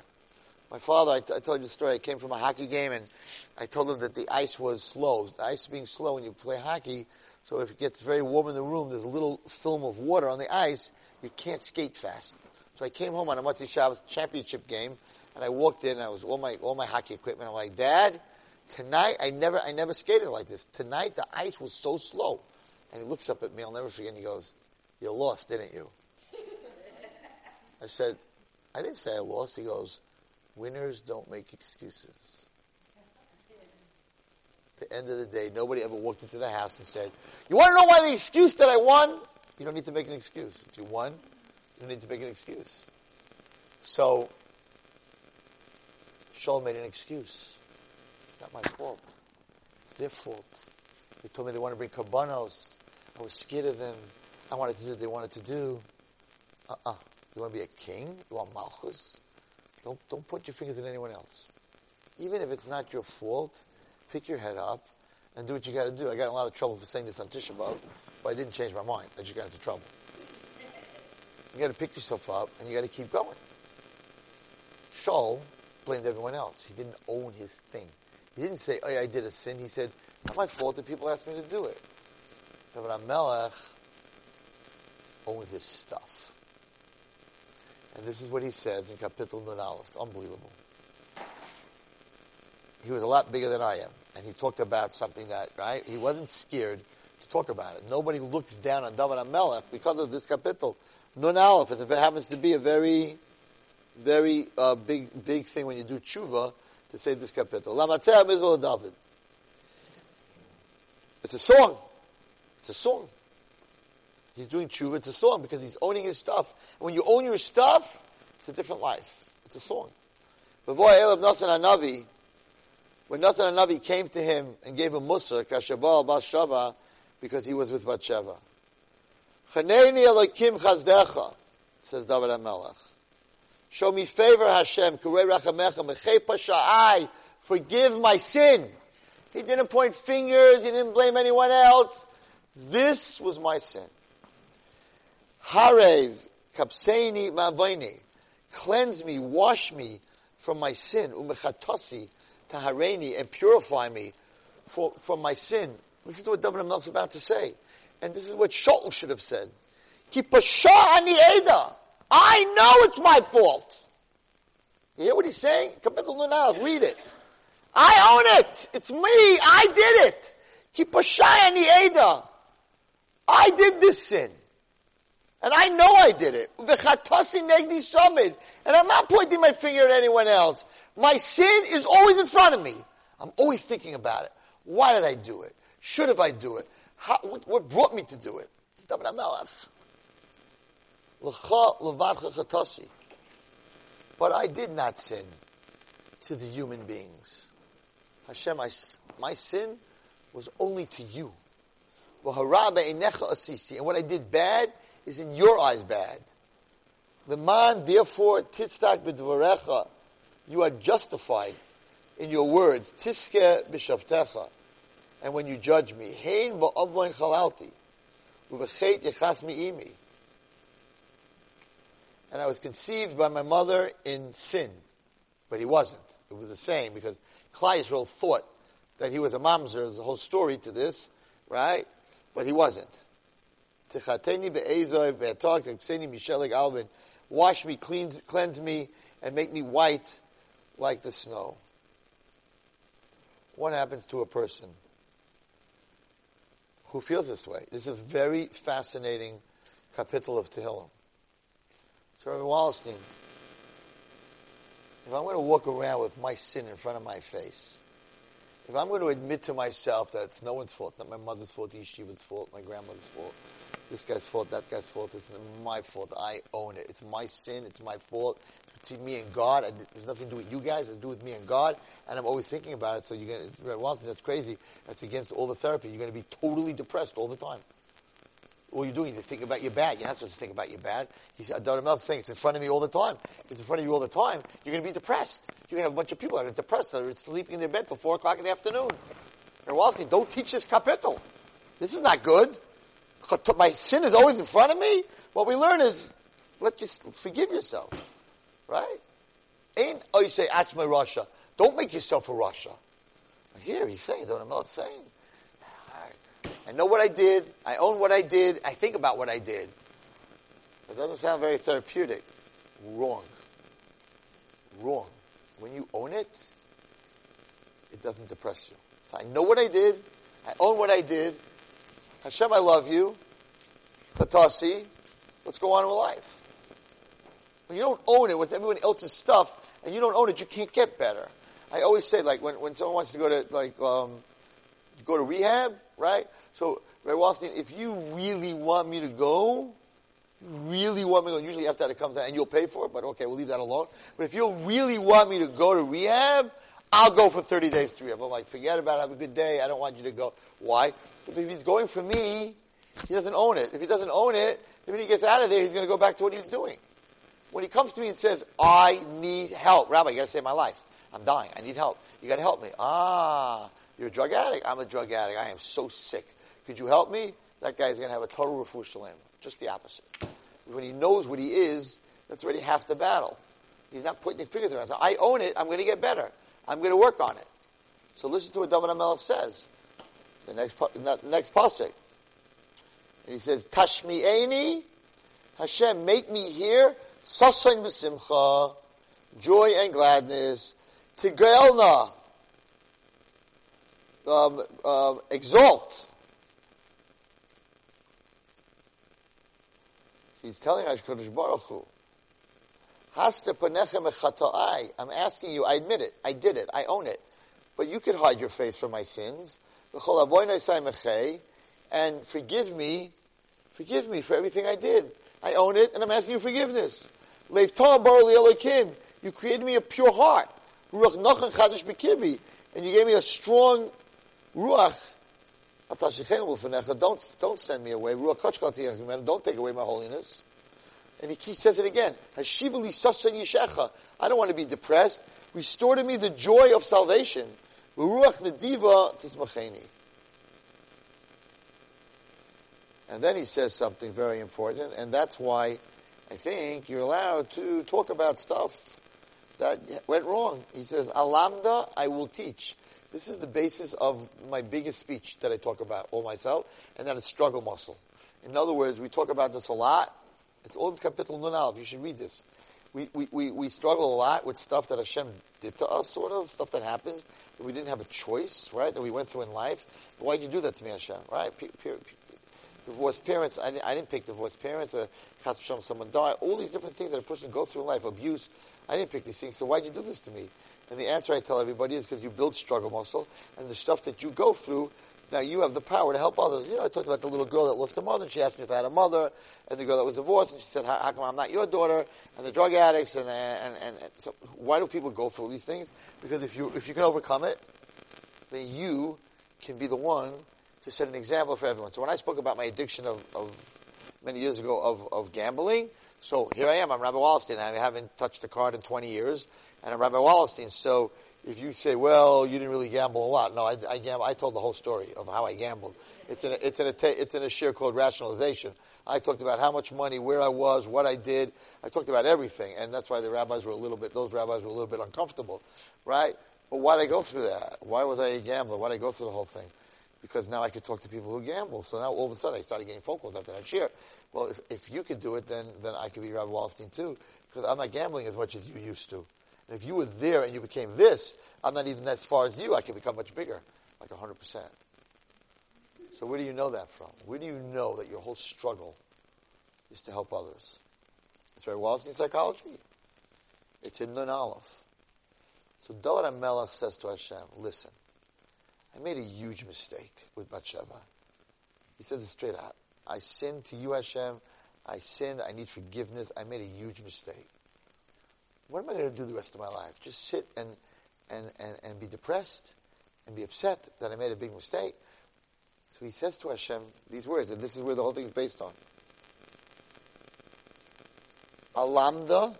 My father, I, t- I told you the story, I came from a hockey game and I told him that the ice was slow. The ice being slow when you play hockey, so if it gets very warm in the room, there's a little film of water on the ice, you can't skate fast. So I came home on a Motzei Shabbos championship game, and I walked in, and I was all my all my hockey equipment. I'm like, Dad, Tonight, I never, I never skated like this. Tonight, the ice was so slow. And he looks up at me, I'll never forget, and he goes, you lost, didn't you? *laughs* I said, I didn't say I lost. He goes, winners don't make excuses. At the end of the day, nobody ever walked into the house and said, you want to know why the excuse that I won? You don't need to make an excuse. If you won, you don't need to make an excuse. So, Shaul made an excuse not my fault. It's their fault. They told me they want to bring karbanos. I was scared of them. I wanted to do what they wanted to do. Uh-uh. You want to be a king? You want malchus? Don't, don't put your fingers in anyone else. Even if it's not your fault, pick your head up and do what you got to do. I got in a lot of trouble for saying this on Tisha B'Av, but I didn't change my mind. I just got into trouble. You got to pick yourself up and you got to keep going. Shaul blamed everyone else. He didn't own his thing. He didn't say, oh, yeah, I did a sin. He said, it's not my fault that people asked me to do it. David HaMelech owned his stuff. And this is what he says in Kapitel Nun. It's unbelievable. He was a lot bigger than I am. And he talked about something that, right? He wasn't scared to talk about it. Nobody looks down on David HaMelech because of this Kapitel. Nun Aleph, it happens to be a very, very uh, big, big thing when you do tshuva to say this kapitel. Lamatzeh Mizrael David. It's a song. It's a song. He's doing tshuva. It's a song because he's owning his stuff. And when you own your stuff, it's a different life. It's a song. Before of Nathan Hanavi, when Nathan Hanavi came to him and gave him Musar, Kashabal Bashava, because he was with Bathsheba. Chaneni Elokim Chazdecha, says David HaMelech. Show me favor, Hashem. Forgive my sin. He didn't point fingers. He didn't blame anyone else. This was my sin. Harev kapseini ma'avoini. Cleanse me, wash me from my sin. Umechatasi tahareni and purify me for, from my sin. Listen to what David is about to say. And this is what Shaul should have said. I know it's my fault. You hear what he's saying? Read it. I own it. It's me. I did it. I did this sin. And I know I did it. And I'm not pointing my finger at anyone else. My sin is always in front of me. I'm always thinking about it. Why did I do it? Should have I do it? How, what brought me to do it? But I did not sin to the human beings. Hashem, I, my sin was only to you. And what I did bad is in your eyes bad. The man, therefore, titztak b'dvarecha, you are justified in your words. Tiske b'shavtecha. And when you judge me, hein va'avloin chalalti, u'v'chet yechas mi'imi. And I was conceived by my mother in sin. But he wasn't. It was the same because Klai thought that he was a mamzer. There's a whole story to this, right? But he wasn't. Wash me, cleanse, cleanse me, and make me white like the snow. What happens to a person who feels this way? This is a very fascinating kapitel of Tehillim. So, Rabbi Wallerstein, if I'm going to walk around with my sin in front of my face, if I'm going to admit to myself that it's no one's fault, not my mother's fault, Yeshiva's fault, my grandmother's fault, this guy's fault, that guy's fault, it's my fault, I own it. It's my sin, it's my fault, between me and God. It has nothing to do with you guys. It's to do with me and God. And I'm always thinking about it. So you're going to, well, that's crazy. That's against all the therapy. You're going to be totally depressed all the time. All you're doing is think about your bad. You're not supposed to think about your bad. He said, Adar saying it's in front of me all the time. It's in front of you all the time, you're going to be depressed. You're going to have a bunch of people that are depressed that are sleeping in their bed till four o'clock in the afternoon. And Wallerstein, saying, don't teach this kapitel. This is not good. My sin is always in front of me. What we learn is, let you forgive yourself. Right? Ain't oh you say Atzma rasha. Don't make yourself a rasha. Here he's saying, don't what I'm saying. I know what I did. I own what I did. I think about what I did. It doesn't sound very therapeutic. Wrong. Wrong. When you own it, it doesn't depress you. So I know what I did. I own what I did. Hashem, I love you. Katasi. Let's go on with life. When you don't own it, with everyone else's stuff, and you don't own it, you can't get better. I always say, like, when, when someone wants to go to, like, um, go to rehab, right? So, Ray Wallerstein, if you really want me to go, really want me to go, usually after that it comes out, and you'll pay for it, but okay, we'll leave that alone. But if you really want me to go to rehab, I'll go for 30 days to rehab. I'm like, forget about it, have a good day, I don't want you to go. Why? Because if he's going for me, he doesn't own it. If he doesn't own it, then when he gets out of there, he's going to go back to what he's doing. When he comes to me and says, I need help, Rabbi, you gotta save my life. I'm dying. I need help. You gotta help me. Ah, you're a drug addict? I'm a drug addict. I am so sick. Could you help me? That guy's gonna have a total refuah shalem. Just the opposite. When he knows what he is, that's already half the battle. He's not putting fingers around. So I own it. I'm going to get better. I'm going to work on it. So listen to what David HaMelech says. The next, the next pasuk. And he says, "Tashmi Tashmi'eni, Hashem, make me hear Sasain v'simcha, joy and gladness, tigelna, um, um, exalt. He's telling HaKadosh Baruch Hu, Hasta panechem echata'ai. I'm asking you, I admit it, I did it, I own it. But you could hide your face from my sins. And forgive me, forgive me for everything I did. I own it, and I'm asking you forgiveness. You created me a pure heart. And you gave me a strong ruach. Don't, don't send me away. Don't take away my holiness. And he says it again. I don't want to be depressed. Restore to me the joy of salvation. And then he says something very important, and that's why I think you're allowed to talk about stuff that went wrong. He says, Alamda, I will teach. This is the basis of my biggest speech that I talk about all myself, and that is struggle muscle. In other words, we talk about this a lot. It's all in Kapitel Nun Aleph. You should read this. We, we, we, we struggle a lot with stuff that Hashem did to us, sort of, stuff that happened, that we didn't have a choice, right, that we went through in life. Why'd you do that to me, Hashem, right? divorced parents. I, I didn't pick divorced parents. Uh, someone died. All these different things that a person goes through in life, abuse. I didn't pick these things. So why'd you do this to me? And the answer I tell everybody is because you build struggle muscle, and the stuff that you go through, now you have the power to help others. You know, I talked about the little girl that lost her mother, and she asked me if I had a mother, and the girl that was divorced, and she said, how, how come I'm not your daughter? And the drug addicts, and, and, and, and so why do people go through these things? Because if you, if you can overcome it, then you can be the one to set an example for everyone. So when I spoke about my addiction of, of many years ago of, of gambling, so here I am, I'm Rabbi Wallerstein. I haven't touched a card in 20 years, and I'm Rabbi Wallerstein. So if you say, well, you didn't really gamble a lot, no, I, I. I told the whole story of how I gambled. It's in a, it's in a, it's in a share called rationalization. I talked about how much money, where I was, what I did. I talked about everything, and that's why the rabbis were a little bit, those rabbis were a little bit uncomfortable, right? But why did I go through that? Why was I a gambler? Why did I go through the whole thing? because now I could talk to people who gamble. So now all of a sudden I started getting phone calls after that share. Well, if, if you could do it, then, then I could be Rabbi Wallerstein too, because I'm not gambling as much as you used to. If you were there and you became this, I'm not even as far as you, I could become much bigger, like 100%. So where do you know that from? Where do you know that your whole struggle is to help others? It's very well. It's in psychology. It's in Nun Aleph. So David HaMelech says to Hashem, listen, I made a huge mistake with Bathsheba. He says it straight out. I sinned to you, Hashem. I sinned. I need forgiveness. I made a huge mistake. What am I going to do the rest of my life? Just sit and, and, and, and be depressed and be upset that I made a big mistake? So he says to Hashem these words, and this is where the whole thing is based on. Alamda,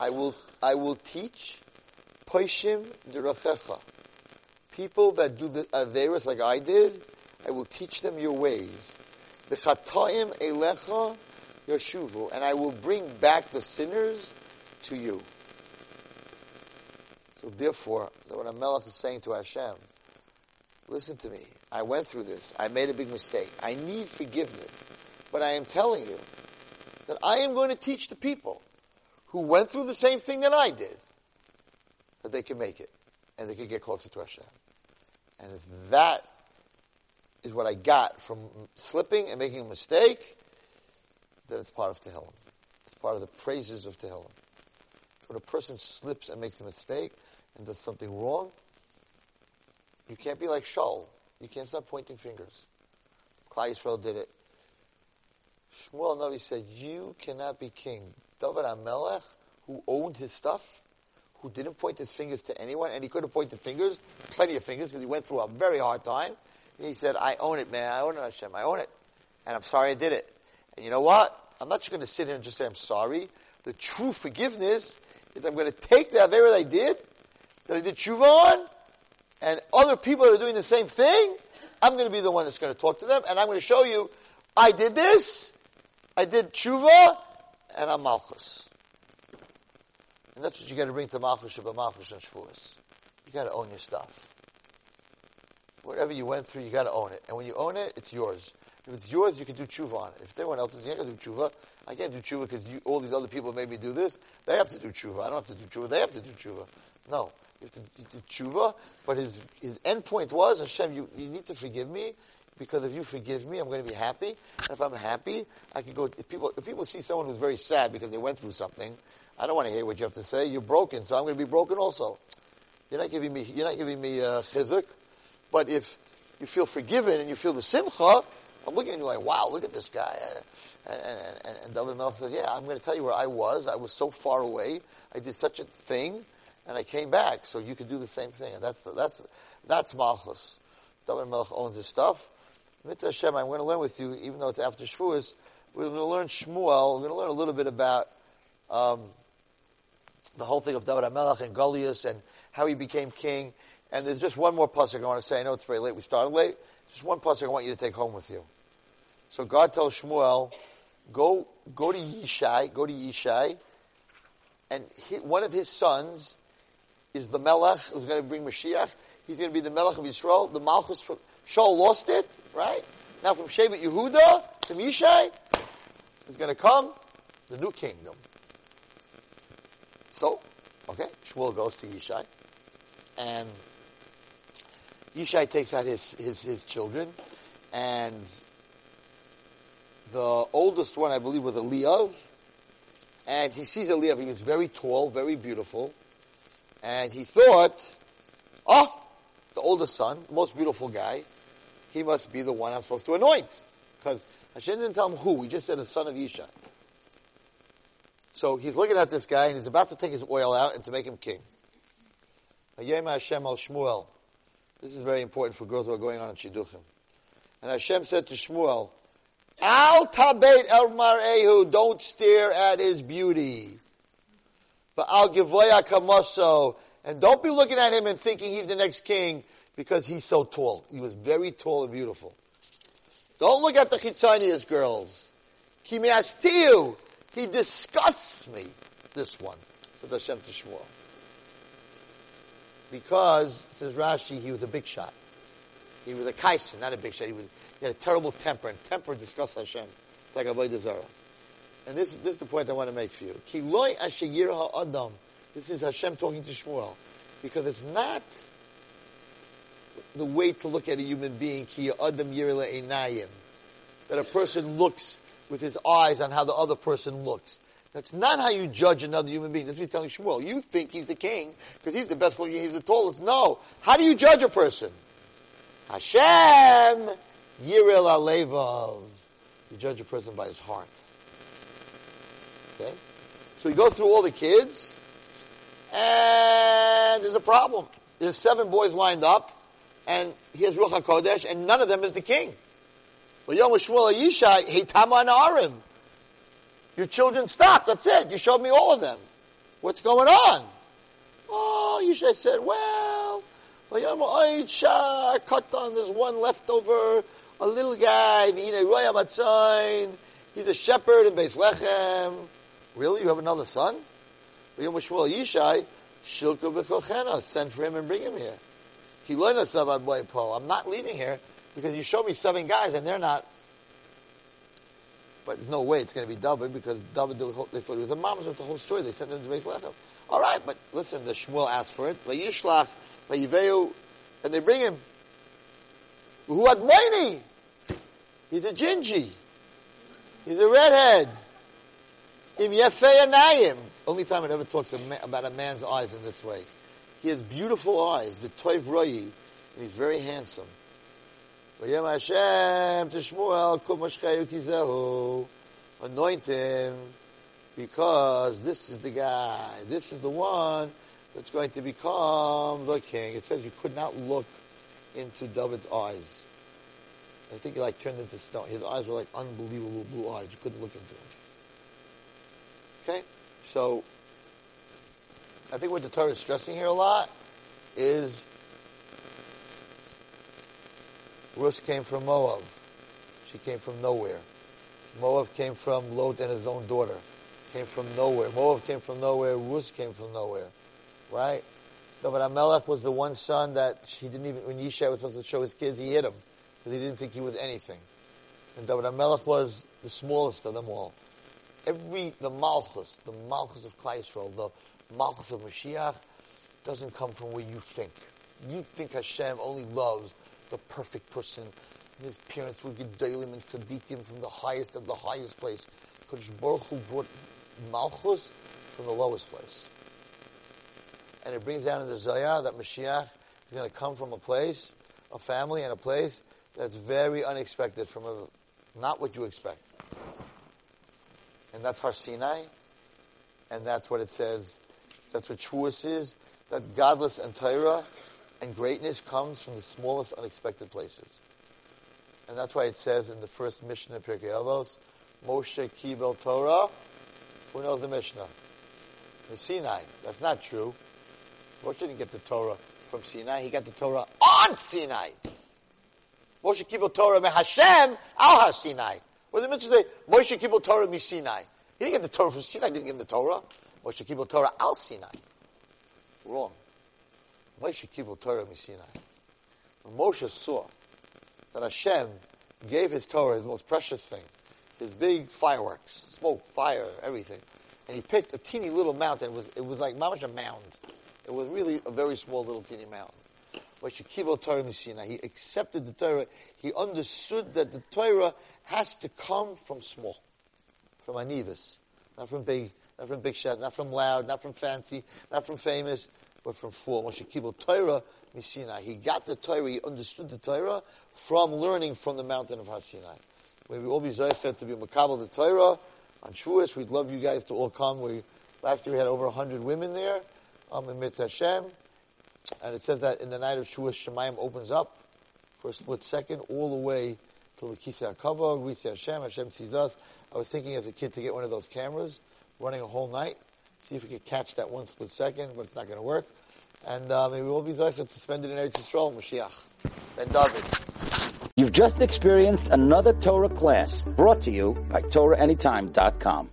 I will, I will teach Poishim Derafecha people that do the Averis like I did, I will teach them your ways. B'chatayim elecha yoshuvu, and I will bring back the sinners to you. So therefore, what Amalek is saying to Hashem, listen to me. I went through this. I made a big mistake. I need forgiveness. But I am telling you that I am going to teach the people who went through the same thing that I did that they can make it and they can get closer to Hashem. And if that is what I got from slipping and making a mistake, then it's part of Tehillim. It's part of the praises of Tehillim. When a person slips and makes a mistake and does something wrong, you can't be like Shaul. You can't stop pointing fingers. Klal Yisrael did it. Shmuel Navi said, you cannot be king. David HaMelech, who owned his stuff, who didn't point his fingers to anyone, and he could have pointed fingers, plenty of fingers, because he went through a very hard time. He said, I own it, man. I own it, Hashem. I own it. And I'm sorry I did it. And you know what? I'm not just going to sit here and just say I'm sorry. The true forgiveness is I'm going to take the Avera that I did, that I did tshuva on, and other people that are doing the same thing, I'm going to be the one that's going to talk to them, and I'm going to show you, I did this, I did tshuva, and I'm malchus. And that's what you got to bring to Malchus Shabbat Malchus and Shavuos. You got to own your stuff. Whatever you went through, you got to own it. And when you own it, it's yours. If it's yours, you can do tshuva on it. If everyone else is, you can't do tshuva. I can't do tshuva because all these other people made me do this. They have to do tshuva. I don't have to do tshuva. They have to do tshuva. No. You have to do tshuva, but his, his end point was, Hashem, you, you need to forgive me because if you forgive me, I'm going to be happy. And if I'm happy, I can go, if people, if people see someone who's very sad because they went through something, I don't want to hear what you have to say. You're broken, so I'm going to be broken also. You're not giving me, you're not giving me uh, chizuk. But if you feel forgiven and you feel the simcha, I'm looking at you like, wow, look at this guy. And, and, and, and David Melech says, yeah, I'm going to tell you where I was. I was so far away. I did such a thing, and I came back. So you can do the same thing. And that's the, that's that's Malchus. David Melech owns his stuff. Mitzvah Hashem, I'm going to learn with you, even though it's after Shavuos, we're going to learn Shmuel. We're going to learn a little bit about um, the whole thing of David HaMelech and Goliath and how he became king. And there's just one more pasuk I want to say. I know it's very late. We started late. Just one pasuk I want you to take home with you. So God tells Shmuel, go, go to Yishai, go to Yishai, and he, one of his sons is the Melech who's going to bring Mashiach. He's going to be the Melech of Israel. The Malchus from Shaul lost it, right? Now from Shevet Yehuda, from Yishai, is going to come the new kingdom. So, okay, Shmuel goes to Yishai, and Yishai takes out his, his, his children, and the oldest one, I believe, was Eliav, and he sees Eliav. He was very tall, very beautiful, and he thought, oh, the oldest son, the most beautiful guy, he must be the one I'm supposed to anoint. Because Hashem didn't tell him who, he just said the son of Yishai. So he's looking at this guy and he's about to take his oil out and to make him king. Hashem al Shmuel. This is very important for girls who are going on in Shidduchim. And Hashem said to Shmuel, Al tabet el mar'ehu, don't stare at his beauty. But al givoya kamaso, and don't be looking at him and thinking he's the next king because he's so tall. He was very tall and beautiful. Don't look at the chitzanias girls. Kimiastiu, he disgusts me. This one, says Hashem to Shmuel. Because, says Rashi, he was a big shot. He was a kaisen, not a big shot. He was he had a terrible temper, and temper disgusts Hashem. It's like Avodah Zarah. And this, this is the point I want to make for you. This is Hashem talking to Shmuel. Because it's not the way to look at a human being, ki adam einayim. That a person looks with his eyes on how the other person looks. That's not how you judge another human being. That's what he's telling Shmuel. You think he's the king because he's the best looking, he's the tallest. No. How do you judge a person? Hashem Yiril Alevav. You judge a person by his heart. Okay? So you go through all the kids, and there's a problem. There's seven boys lined up, and he has Ruach HaKodesh, and none of them is the king. Well, Yom Shmuel Yishai, Hitama Arim. Your children stop. That's it. You showed me all of them. What's going on? Oh, Yishai said, well, Shah cut on. There's one leftover, a little guy. He's a shepherd in Beis Lechem. Really? You have another son? Send for him and bring him here. I'm not leaving here because you showed me seven guys and they're not. But there's no way it's going to be David because David, they thought he was a mamzer with the whole story. They sent him to Beis Lechem. All right, but listen, the Shmuel asked for it. Vayishlach, Vayiveu, and they bring him. Who had money? He's a gingy. He's a redhead. Im Nayim. Only time it ever talks about a man's eyes in this way. He has beautiful eyes, the Toiv Royi, and he's very handsome. Vayem Hashem to Shmuel, kizehu. Anoint him, because this is the guy, this is the one that's going to become the king. It says you could not look into David's eyes. I think he like turned into stone. His eyes were like unbelievable blue eyes. You couldn't look into them. Okay? So, I think what the Torah is stressing here a lot is Rus came from Moab. She came from nowhere. Moab came from Lot and his own daughter. Came from nowhere. Moab came from nowhere. Rus came from nowhere. Right? David HaMelech was the one son that he didn't even, when Yishai was supposed to show his kids, he hit him because he didn't think he was anything. And David HaMelech was the smallest of them all. Every, the Malchus, the Malchus of Klai the Malchus of Mashiach, doesn't come from where you think. You think Hashem only loves the perfect person. His parents would were Gedolim and Tzaddikim from the highest of the highest place. Kodesh Baruch Hu brought Malchus from the lowest place. And it brings down in the Zohar that Mashiach is going to come from a place, a family and a place that's very unexpected from a, not what you expect. And that's Har Sinai, and that's what it says. That's what Shavuos is. That gadlus and Torah and greatness comes from the smallest unexpected places. And that's why it says in the first Mishnah Pirkei Avos, Moshe Kibel Torah. Who knows the Mishnah? The Sinai. That's not true. Moshe didn't get the Torah from Sinai. He got the Torah on Sinai. Moshe Kibbutz Torah me Hashem al Sinai. What does the Mishnah say? Moshe Kibbutz Torah mi Sinai. He didn't get the Torah from Sinai. He didn't give him the Torah. Moshe Kibbutz Torah al Sinai. Wrong. Moshe Kibbutz Torah. When Moshe saw that Hashem gave his Torah, his most precious thing, his big fireworks, smoke, fire, everything, and he picked a teeny little mountain. It was, it was like mamash a mound. It was really a very small little teeny mountain. But Shikibol Torah He accepted the Torah. He understood that the Torah has to come from small, from anivus, not from big, not from big shot, not from loud, not from fancy, not from famous, but from full. Moshe Kibbutz Torah Misina. He got the Torah. He understood the Torah from learning from the mountain of Har Sinai. May we all be zayfer to be makabel the Torah on Shavuos. We'd love you guys to all come. We last year we had over hundred women there. Um, in Mitzvah Hashem. And it says that in the night of Shavuos, Shamayim opens up for a split second all the way to the Kisei HaKavod. We see Hashem, Hashem sees us. I was thinking as a kid to get one of those cameras, running a whole night, see if we could catch that one split second, but it's not going to work. And uh, maybe we'll be spend it in Eretz Yisrael, Mashiach. Ben David. You've just experienced another Torah class brought to you by TorahAnytime.com.